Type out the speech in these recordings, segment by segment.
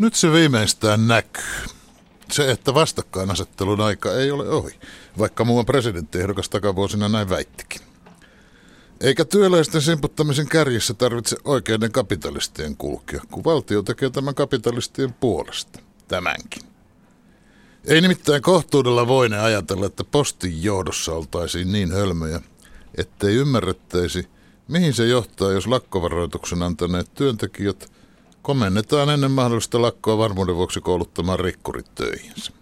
Nyt se viimeistään näkyy. Se, että vastakkainasettelun aika ei ole ohi, vaikka muuan presidenttiehdokas takavuosina näin väittikin. Eikä työläisten simputtamisen kärjissä tarvitse oikeiden kapitalistien kulkea, kun valtio tekee tämän kapitalistien puolesta. Tämänkin. Ei nimittäin kohtuudella voine ajatella, että postin johdossa oltaisiin niin hölmöjä, ettei ymmärrettäisi, mihin se johtaa, jos lakkovaroituksen antaneet työntekijät komennetaan ennen mahdollista lakkoa varmuuden vuoksi kouluttamaan rikkurit töihinsä.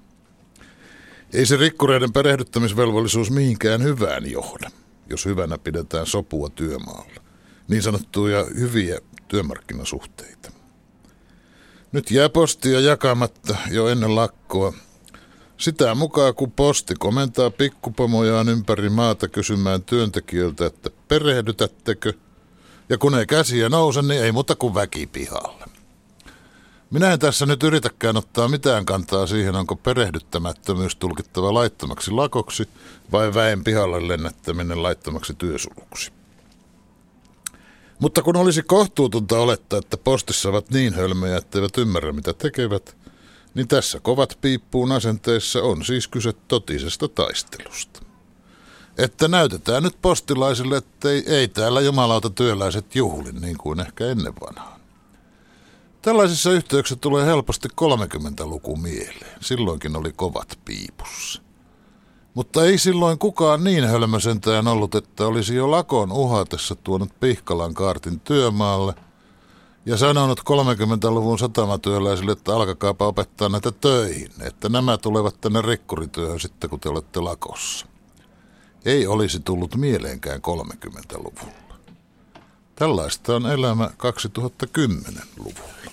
Ei se rikkureiden perehdyttämisvelvollisuus mihinkään hyvään johda, jos hyvänä pidetään sopua työmaalla. Niin sanottuja hyviä työmarkkinasuhteita. Nyt jää postia jakamatta jo ennen lakkoa sitä mukaan, kun posti komentaa pikkupomojaan ympäri maata kysymään työntekijöiltä, että perehdytättekö, ja kun ei käsiä nouse, niin ei muuta kuin väki pihalle. Minä en tässä nyt yritäkään ottaa mitään kantaa siihen, onko perehdyttämättömyys tulkittava laittomaksi lakoksi vai väen pihalle lennättäminen laittomaksi työsuluksi. Mutta kun olisi kohtuutonta olettaa, että postissa ovat niin hölmöjä, etteivät ymmärrä mitä tekevät, niin tässä kovat piippuun asenteessa on siis kyse totisesta taistelusta. Että näytetään nyt postilaisille, että ei, ei täällä jumalauta työläiset juhlin niin kuin ehkä ennen vanhaan. Tällaisissa yhteyksissä tulee helposti 30-luku mieleen. Silloinkin oli kovat piipussa. Mutta ei silloin kukaan niin hölmösentään ollut, että olisi jo lakon uhatessa tuonut Pihkalan kaartin työmaalle – ja sanonut 30-luvun satamatyöläisille, että alkakaapa opettaa näitä töihin, että nämä tulevat tänne rikkurityöhön sitten, kun te olette lakossa. Ei olisi tullut mieleenkään 30-luvulla. Tällaista on elämä 2010-luvulla.